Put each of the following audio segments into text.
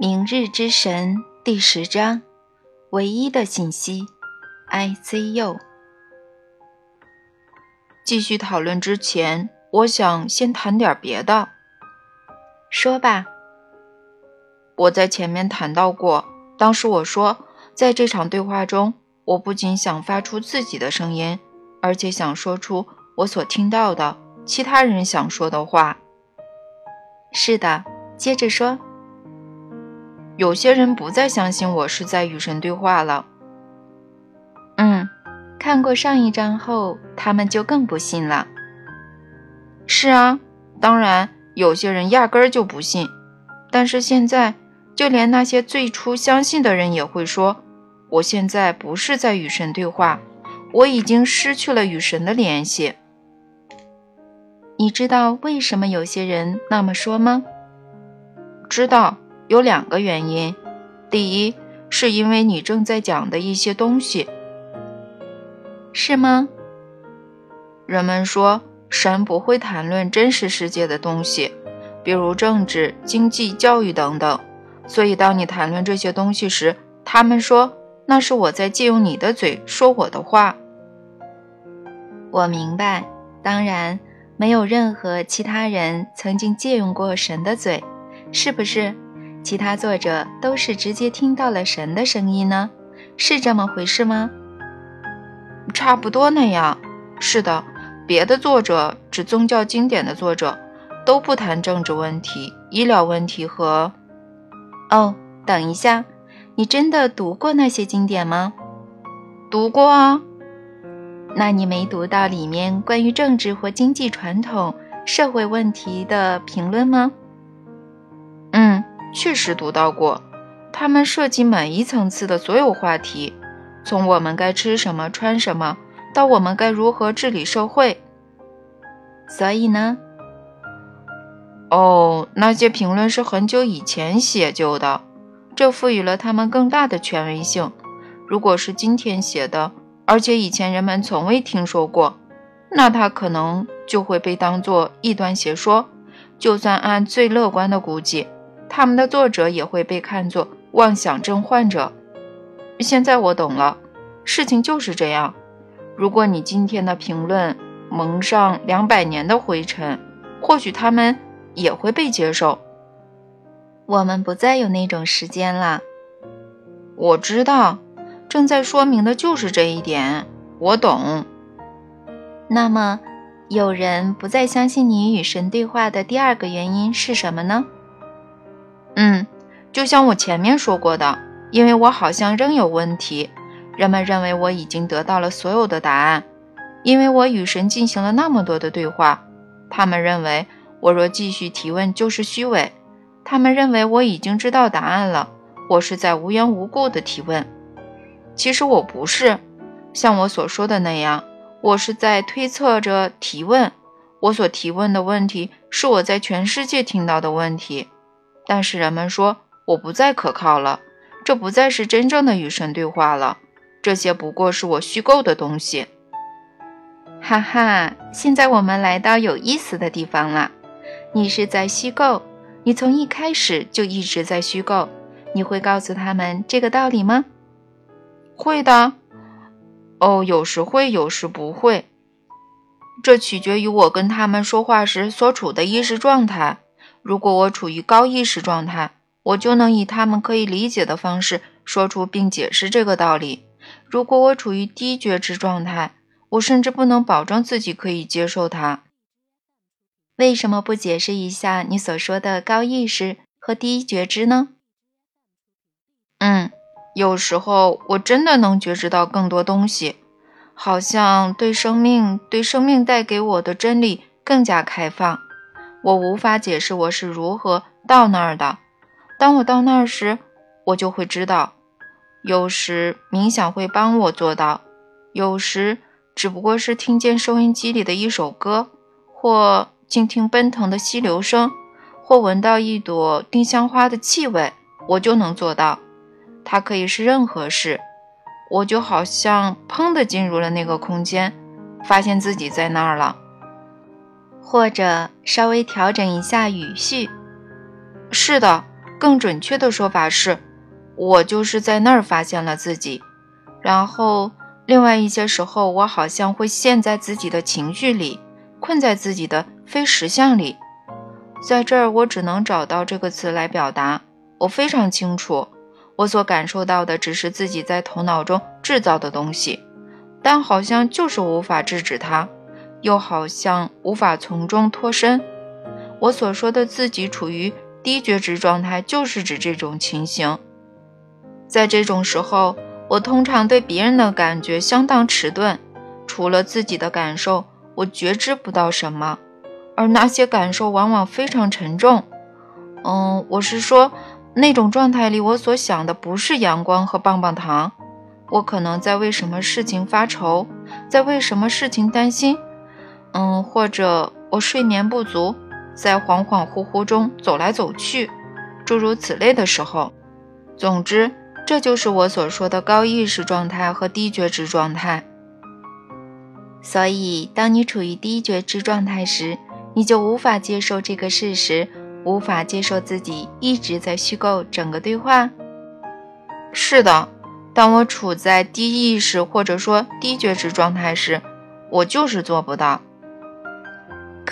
明日之神第十章，唯一的信息，ICU。继续讨论之前，我想先谈点别的。说吧。我在前面谈到过，当时我说，在这场对话中，我不仅想发出自己的声音，而且想说出我所听到的其他人想说的话。是的，接着说。有些人不再相信我是在与神对话了。嗯，看过上一章后，他们就更不信了。是啊，当然，有些人压根儿就不信。但是现在，就连那些最初相信的人也会说：“我现在不是在与神对话，我已经失去了与神的联系。”你知道为什么有些人那么说吗？知道。有两个原因，第一是因为你正在讲的一些东西，是吗？人们说神不会谈论真实世界的东西，比如政治、经济、教育等等，所以当你谈论这些东西时，他们说那是我在借用你的嘴说我的话。我明白，当然没有任何其他人曾经借用过神的嘴，是不是？其他作者都是直接听到了神的声音呢，是这么回事吗？差不多那样。是的，别的作者，指宗教经典的作者，都不谈政治问题、医疗问题和……哦，等一下，你真的读过那些经典吗？读过啊。那你没读到里面关于政治或经济传统、社会问题的评论吗？嗯确实读到过，他们涉及每一层次的所有话题，从我们该吃什么、穿什么，到我们该如何治理社会。所以呢？哦，那些评论是很久以前写就的，这赋予了他们更大的权威性。如果是今天写的，而且以前人们从未听说过，那他可能就会被当作异端邪说。就算按最乐观的估计。他们的作者也会被看作妄想症患者。现在我懂了，事情就是这样。如果你今天的评论蒙上两百年的灰尘，或许他们也会被接受。我们不再有那种时间了。我知道，正在说明的就是这一点。我懂。那么，有人不再相信你与神对话的第二个原因是什么呢？嗯，就像我前面说过的，因为我好像仍有问题。人们认为我已经得到了所有的答案，因为我与神进行了那么多的对话。他们认为我若继续提问就是虚伪。他们认为我已经知道答案了，我是在无缘无故的提问。其实我不是，像我所说的那样，我是在推测着提问。我所提问的问题是我在全世界听到的问题。但是人们说我不再可靠了，这不再是真正的与神对话了，这些不过是我虚构的东西。哈哈，现在我们来到有意思的地方了。你是在虚构，你从一开始就一直在虚构。你会告诉他们这个道理吗？会的。哦，有时会，有时不会，这取决于我跟他们说话时所处的意识状态。如果我处于高意识状态，我就能以他们可以理解的方式说出并解释这个道理。如果我处于低觉知状态，我甚至不能保证自己可以接受它。为什么不解释一下你所说的高意识和低觉知呢？嗯，有时候我真的能觉知到更多东西，好像对生命、对生命带给我的真理更加开放。我无法解释我是如何到那儿的。当我到那儿时，我就会知道。有时冥想会帮我做到，有时只不过是听见收音机里的一首歌，或静听奔腾的溪流声，或闻到一朵丁香花的气味，我就能做到。它可以是任何事。我就好像砰的进入了那个空间，发现自己在那儿了。或者稍微调整一下语序。是的，更准确的说法是，我就是在那儿发现了自己。然后，另外一些时候，我好像会陷在自己的情绪里，困在自己的非实相里。在这儿，我只能找到这个词来表达。我非常清楚，我所感受到的只是自己在头脑中制造的东西，但好像就是无法制止它，又好像无法从中脱身。我所说的自己处于低觉知状态，就是指这种情形。在这种时候，我通常对别人的感觉相当迟钝，除了自己的感受，我觉知不到什么。而那些感受往往非常沉重。嗯，我是说，那种状态里，我所想的不是阳光和棒棒糖。我可能在为什么事情发愁，在为什么事情担心。嗯，或者我睡眠不足，在恍恍惚惚中走来走去，诸如此类的时候。总之，这就是我所说的高意识状态和低觉知状态。所以，当你处于低觉知状态时，你就无法接受这个事实，无法接受自己一直在虚构整个对话。是的，当我处在低意识或者说低觉知状态时，我就是做不到。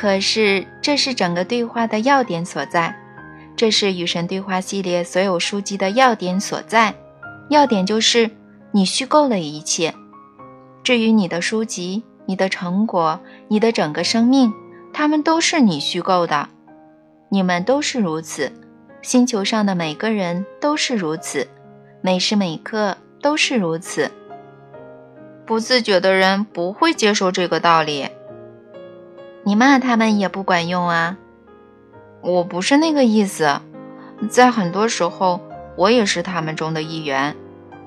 可是，这是整个对话的要点所在，这是与神对话系列所有书籍的要点所在。要点就是你虚构了一切。至于你的书籍、你的成果、你的整个生命。他们都是你虚构的，你们都是如此，星球上的每个人都是如此，每时每刻都是如此。不自觉的人不会接受这个道理，你骂他们也不管用啊。我不是那个意思，在很多时候我也是他们中的一员。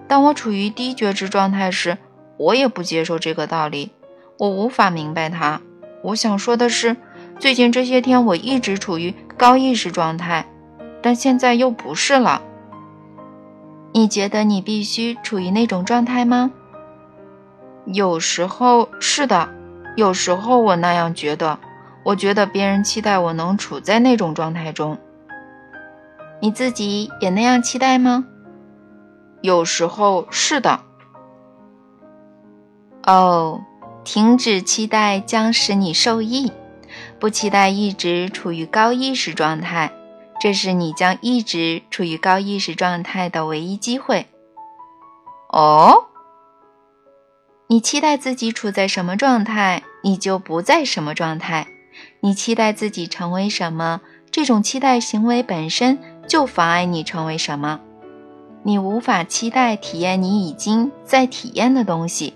当我处于低觉知状态时，我也不接受这个道理，我无法明白它。我想说的是，最近这些天我一直处于高意识状态，但现在又不是了。你觉得你必须处于那种状态吗？有时候是的，有时候我那样觉得。我觉得别人期待我能处在那种状态中。你自己也那样期待吗？有时候是的。哦。停止期待将使你受益，不期待一直处于高意识状态，这是你将一直处于高意识状态的唯一机会。哦，你期待自己处在什么状态，你就不在什么状态；你期待自己成为什么，这种期待行为本身就妨碍你成为什么。你无法期待体验你已经在体验的东西。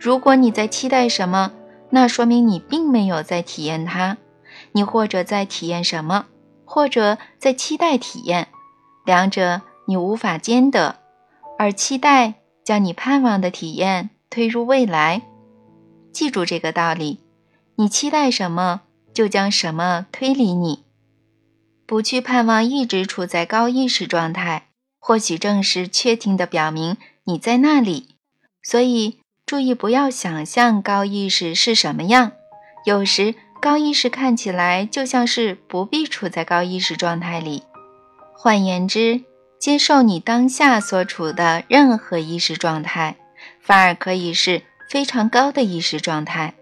如果你在期待什么，那说明你并没有在体验它。你或者在体验什么，或者在期待体验，两者你无法兼得。而期待将你盼望的体验推入未来。记住这个道理：你期待什么，就将什么推离你。不去盼望一直处在高意识状态，或许正是确定的表明你在那里。所以。注意不要想象高意识是什么样。有时高意识看起来就像是不必处在高意识状态里。换言之，接受你当下所处的任何意识状态，反而可以是非常高的意识状态。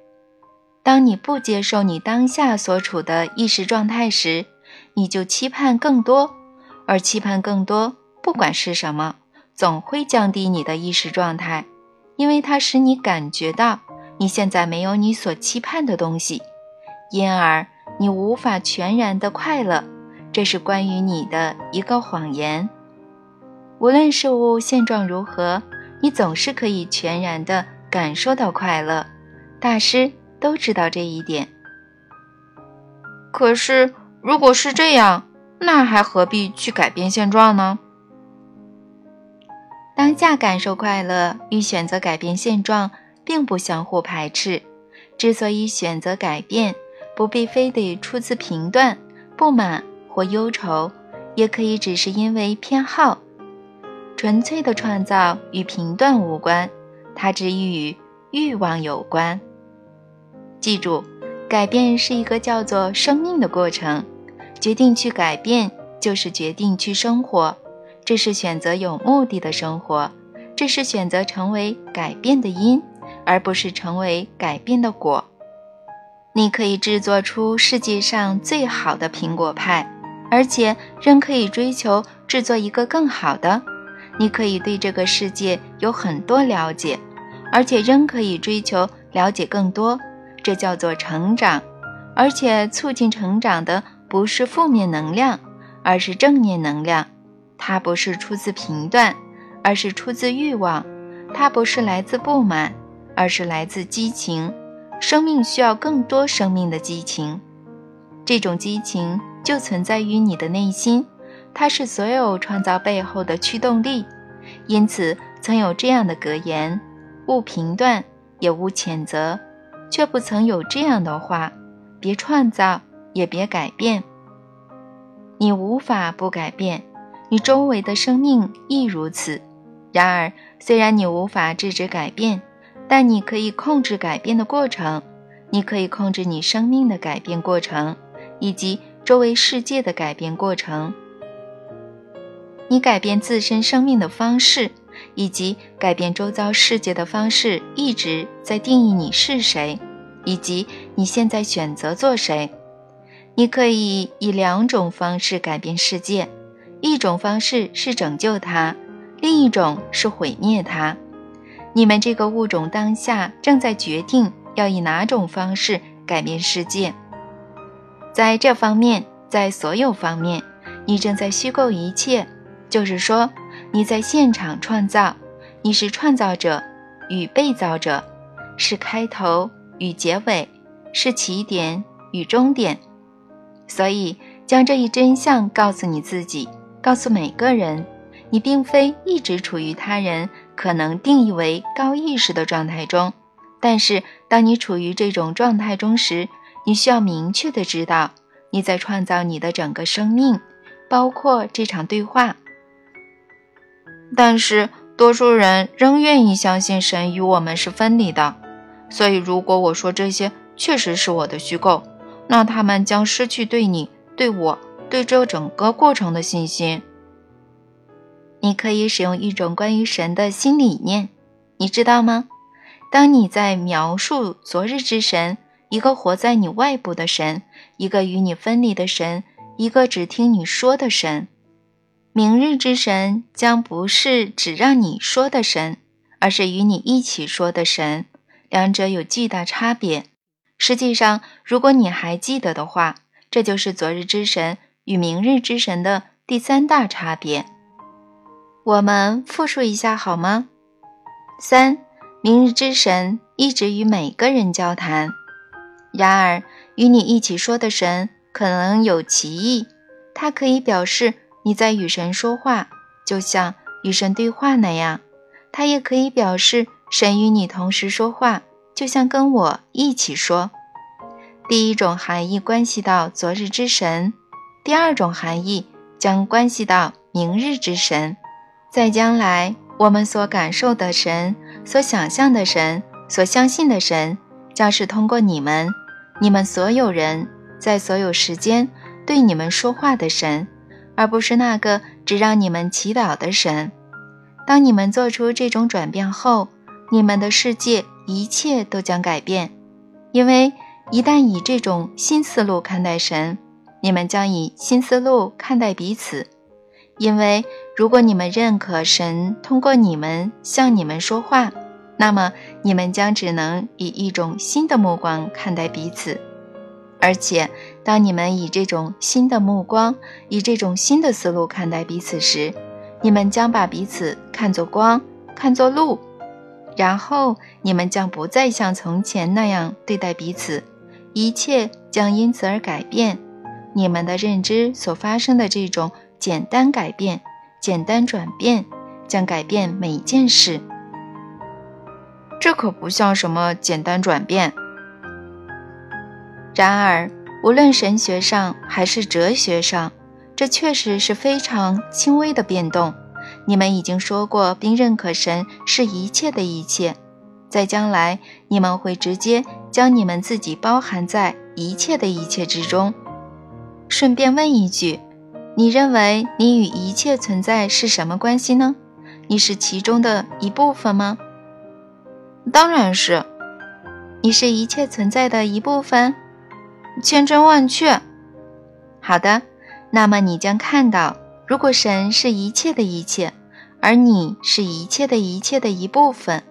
当你不接受你当下所处的意识状态时，你就期盼更多，而期盼更多，不管是什么，总会降低你的意识状态。因为它使你感觉到你现在没有你所期盼的东西，因而你无法全然的快乐。这是关于你的一个谎言。无论事物现状如何，你总是可以全然的感受到快乐。大师都知道这一点。可是，如果是这样，那还何必去改变现状呢？当下感受快乐与选择改变现状并不相互排斥。之所以选择改变，不必非得出自评断、不满或忧愁，也可以只是因为偏好。纯粹的创造与评断无关，它只与欲望有关。记住，改变是一个叫做生命的过程。决定去改变，就是决定去生活，这是选择有目的的生活，这是选择成为改变的因，而不是成为改变的果。你可以制作出世界上最好的苹果派，而且仍可以追求制作一个更好的。你可以对这个世界有很多了解，而且仍可以追求了解更多。这叫做成长，而且促进成长的不是负面能量，而是正面能量。它不是出自评断，而是出自欲望；它不是来自不满，而是来自激情。生命需要更多生命的激情，这种激情就存在于你的内心。它是所有创造背后的驱动力，因此曾有这样的格言：勿评断，也勿谴责，却不曾有这样的话：别创造，也别改变。你无法不改变，你周围的生命亦如此。然而，虽然你无法制止改变，但你可以控制改变的过程，你可以控制你生命的改变过程，以及周围世界的改变过程。你改变自身生命的方式，以及改变周遭世界的方式，一直在定义你是谁，以及你现在选择做谁。你可以以两种方式改变世界：一种方式是拯救它，另一种是毁灭它。你们这个物种当下正在决定要以哪种方式改变世界。在这方面，在所有方面，你正在虚构一切。就是说，你在现场创造，你是创造者与被造者，是开头与结尾，是起点与终点。所以，将这一真相告诉你自己，告诉每个人：你并非一直处于他人可能定义为高意识的状态中。但是，当你处于这种状态中时，你需要明确的知道，你在创造你的整个生命，包括这场对话。但是，多数人仍愿意相信神与我们是分离的。所以，如果我说这些确实是我的虚构，那他们将失去对你、对我、对这整个过程的信心。你可以使用一种关于神的新理念，你知道吗？当你在描述昨日之神，一个活在你外部的神，一个与你分离的神，一个只听你说的神。明日之神将不是只让你说的神，而是与你一起说的神，两者有巨大差别。实际上，如果你还记得的话，这就是昨日之神与明日之神的第三大差别。我们复述一下好吗？三，明日之神一直与每个人交谈，然而与你一起说的神可能有歧义，它可以表示。你在与神说话，就像与神对话那样。它也可以表示神与你同时说话，就像跟我一起说。第一种含义关系到昨日之神，第二种含义将关系到明日之神。在将来，我们所感受的神、所想象的神、所相信的神，将是通过你们、你们所有人在所有时间对你们说话的神。而不是那个只让你们祈祷的神。当你们做出这种转变后，你们的世界一切都将改变，因为一旦以这种新思路看待神，你们将以新思路看待彼此。因为如果你们认可神通过你们向你们说话，那么你们将只能以一种新的目光看待彼此。而且，当你们以这种新的目光、以这种新的思路看待彼此时，你们将把彼此看作光，看作路，然后你们将不再像从前那样对待彼此，一切将因此而改变。你们的认知所发生的这种简单改变、简单转变，将改变每一件事。这可不像什么简单转变。然而，无论神学上还是哲学上，这确实是非常轻微的变动。你们已经说过并认可神是一切的一切，在将来你们会直接将你们自己包含在一切的一切之中。顺便问一句，你认为你与一切存在是什么关系呢？你是其中的一部分吗？当然是。你是一切存在的一部分，千真万确。好的，那么你将看到，如果神是一切的一切，而你是一切的一切的一部分，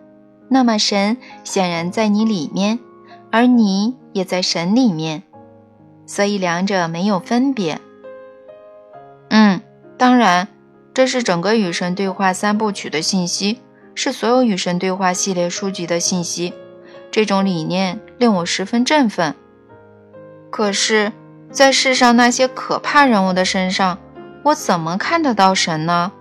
那么神显然在你里面，而你也在神里面，所以两者没有分别。嗯，当然，这是整个与神对话三部曲的信息，是所有与神对话系列书籍的信息。这种理念令我十分振奋。可是，在世上那些可怕人物的身上，我怎么看得到神呢？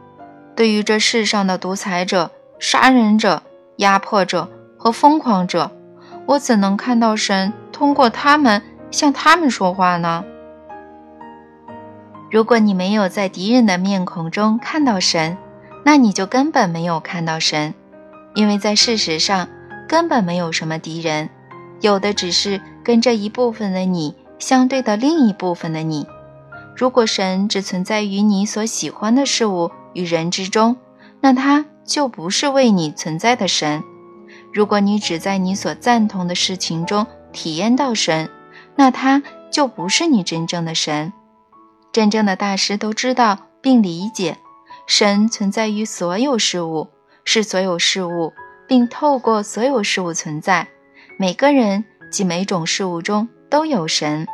对于这世上的独裁者、杀人者、压迫者和疯狂者，我怎能看到神通过他们向他们说话呢？如果你没有在敌人的面孔中看到神，那你就根本没有看到神，因为在事实上。根本没有什么敌人，有的只是跟这一部分的你相对的另一部分的你。如果神只存在于你所喜欢的事物与人之中，那他就不是为你存在的神；如果你只在你所赞同的事情中体验到神，那他就不是你真正的神。真正的大师都知道并理解，神存在于所有事物，是所有事物。并透过所有事物存在，每个人及每种事物中都有神。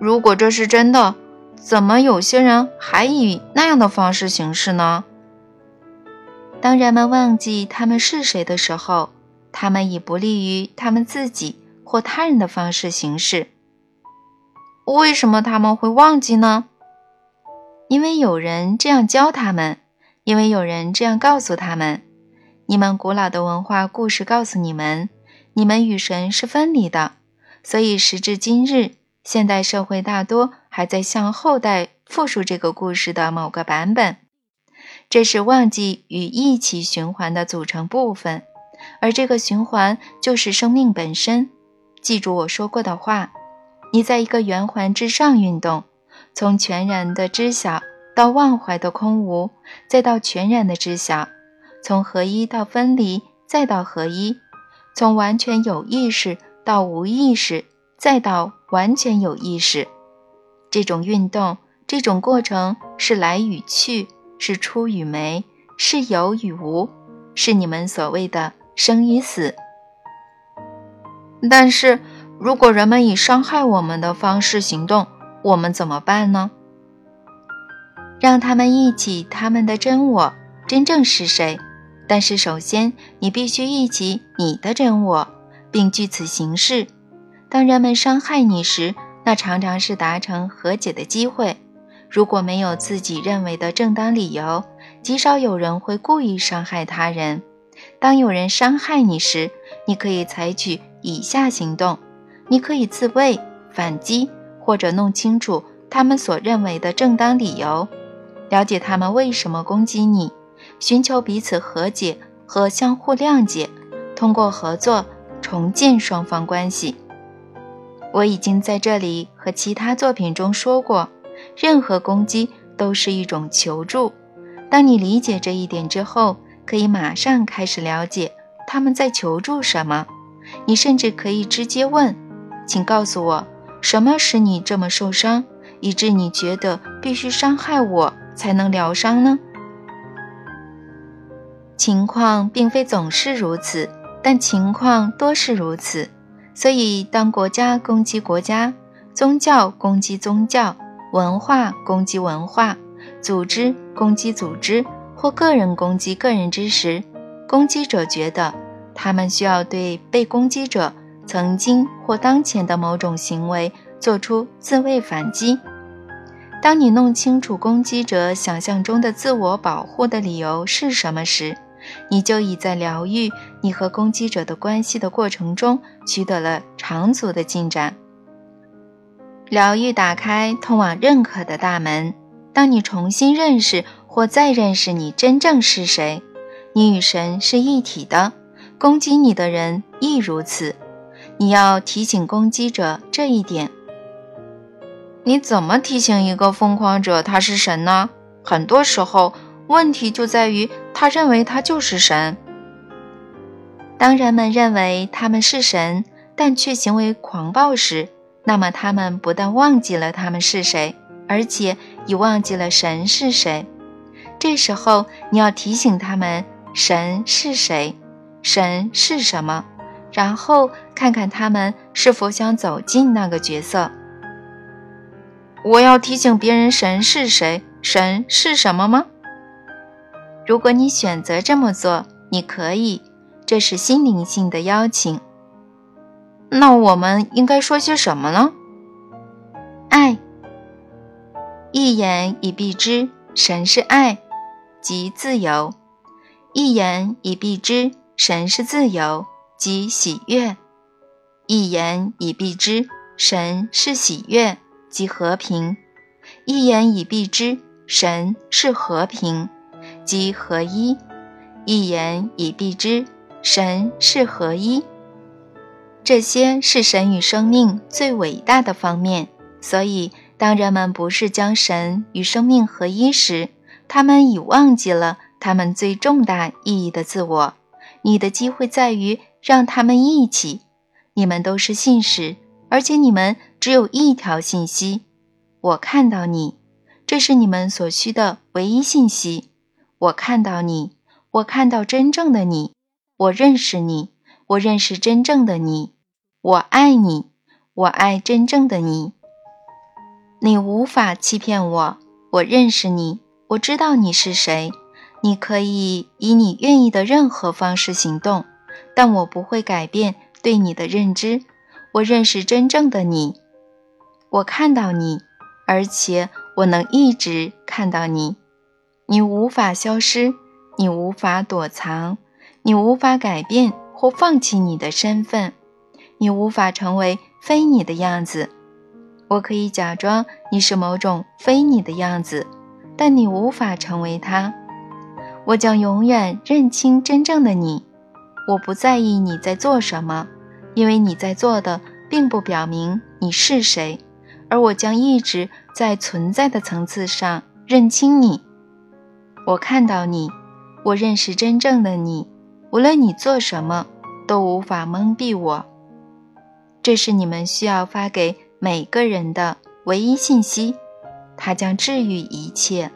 如果这是真的，怎么有些人还以那样的方式行事呢？当人们忘记他们是谁的时候，他们以不利于他们自己或他人的方式行事。为什么他们会忘记呢？因为有人这样教他们，因为有人这样告诉他们。你们古老的文化故事告诉你们，你们与神是分离的，所以时至今日，现代社会大多还在向后代复述这个故事的某个版本。这是忘记与一起循环的组成部分，而这个循环就是生命本身。记住我说过的话，你在一个圆环之上运动，从全然的知晓到忘怀的空无，再到全然的知晓。从合一到分离，再到合一；从完全有意识到无意识，再到完全有意识。这种运动，这种过程是来与去，是出与没，是有与无，是你们所谓的生与死。但是如果人们以伤害我们的方式行动，我们怎么办呢？让他们忆起他们的真我，真正是谁？但是首先，你必须忆起你的真我，并据此行事。当人们伤害你时，那常常是达成和解的机会。如果没有自己认为的正当理由，极少有人会故意伤害他人。当有人伤害你时，你可以采取以下行动：你可以自卫、反击，或者弄清楚他们所认为的正当理由，了解他们为什么攻击你。寻求彼此和解和相互谅解，通过合作重建双方关系。我已经在这里和其他作品中说过，任何攻击都是一种求助。当你理解这一点之后，可以马上开始了解他们在求助什么。你甚至可以直接问：“请告诉我，什么使你这么受伤，以致你觉得必须伤害我才能疗伤呢？”情况并非总是如此，但情况多是如此。所以，当国家攻击国家，宗教攻击宗教，文化攻击文化，组织攻击组织，或个人攻击个人之时，攻击者觉得他们需要对被攻击者曾经或当前的某种行为做出自卫反击。当你弄清楚攻击者想象中的自我保护的理由是什么时，你就已在疗愈你和攻击者的关系的过程中取得了长足的进展。疗愈打开通往认可的大门。当你重新认识或再认识你真正是谁，你与神是一体的。攻击你的人亦如此。你要提醒攻击者这一点。你怎么提醒一个疯狂者他是神呢？很多时候，问题就在于他认为他就是神。当人们认为他们是神，但却行为狂暴时，那么他们不但忘记了他们是谁，而且也忘记了神是谁。这时候，你要提醒他们神是谁，神是什么，然后看看他们是否想走进那个角色。我要提醒别人神是谁，神是什么吗？如果你选择这么做，你可以。这是心灵性的邀请。那我们应该说些什么呢？爱，一言以蔽之，神是爱，即自由；一言以蔽之，神是自由，即喜悦；一言以蔽之，神是喜悦，即和平；一言以蔽之，神是和平，即合一；一言以蔽之。神是合一，这些是神与生命最伟大的方面。所以，当人们不是将神与生命合一时，他们已忘记了他们最重大意义的自我。你的机会在于让他们一起。你们都是信使，而且你们只有一条信息：我看到你，这是你们所需的唯一信息。我看到你，我看到真正的你。我认识你，我认识真正的你，我爱你，我爱真正的你。你无法欺骗我，我认识你，我知道你是谁。你可以以你愿意的任何方式行动，但我不会改变对你的认知。我认识真正的你，我看到你，而且我能一直看到你。你无法消失，你无法躲藏。你无法改变或放弃你的身份，你无法成为非你的样子。我可以假装你是某种非你的样子，但你无法成为他。我将永远认清真正的你。我不在意你在做什么，因为你在做的并不表明你是谁。而我将一直在存在的层次上认清你。我看到你，我认识真正的你。无论你做什么，都无法蒙蔽我。这是你们需要发给每个人的唯一信息，它将治愈一切。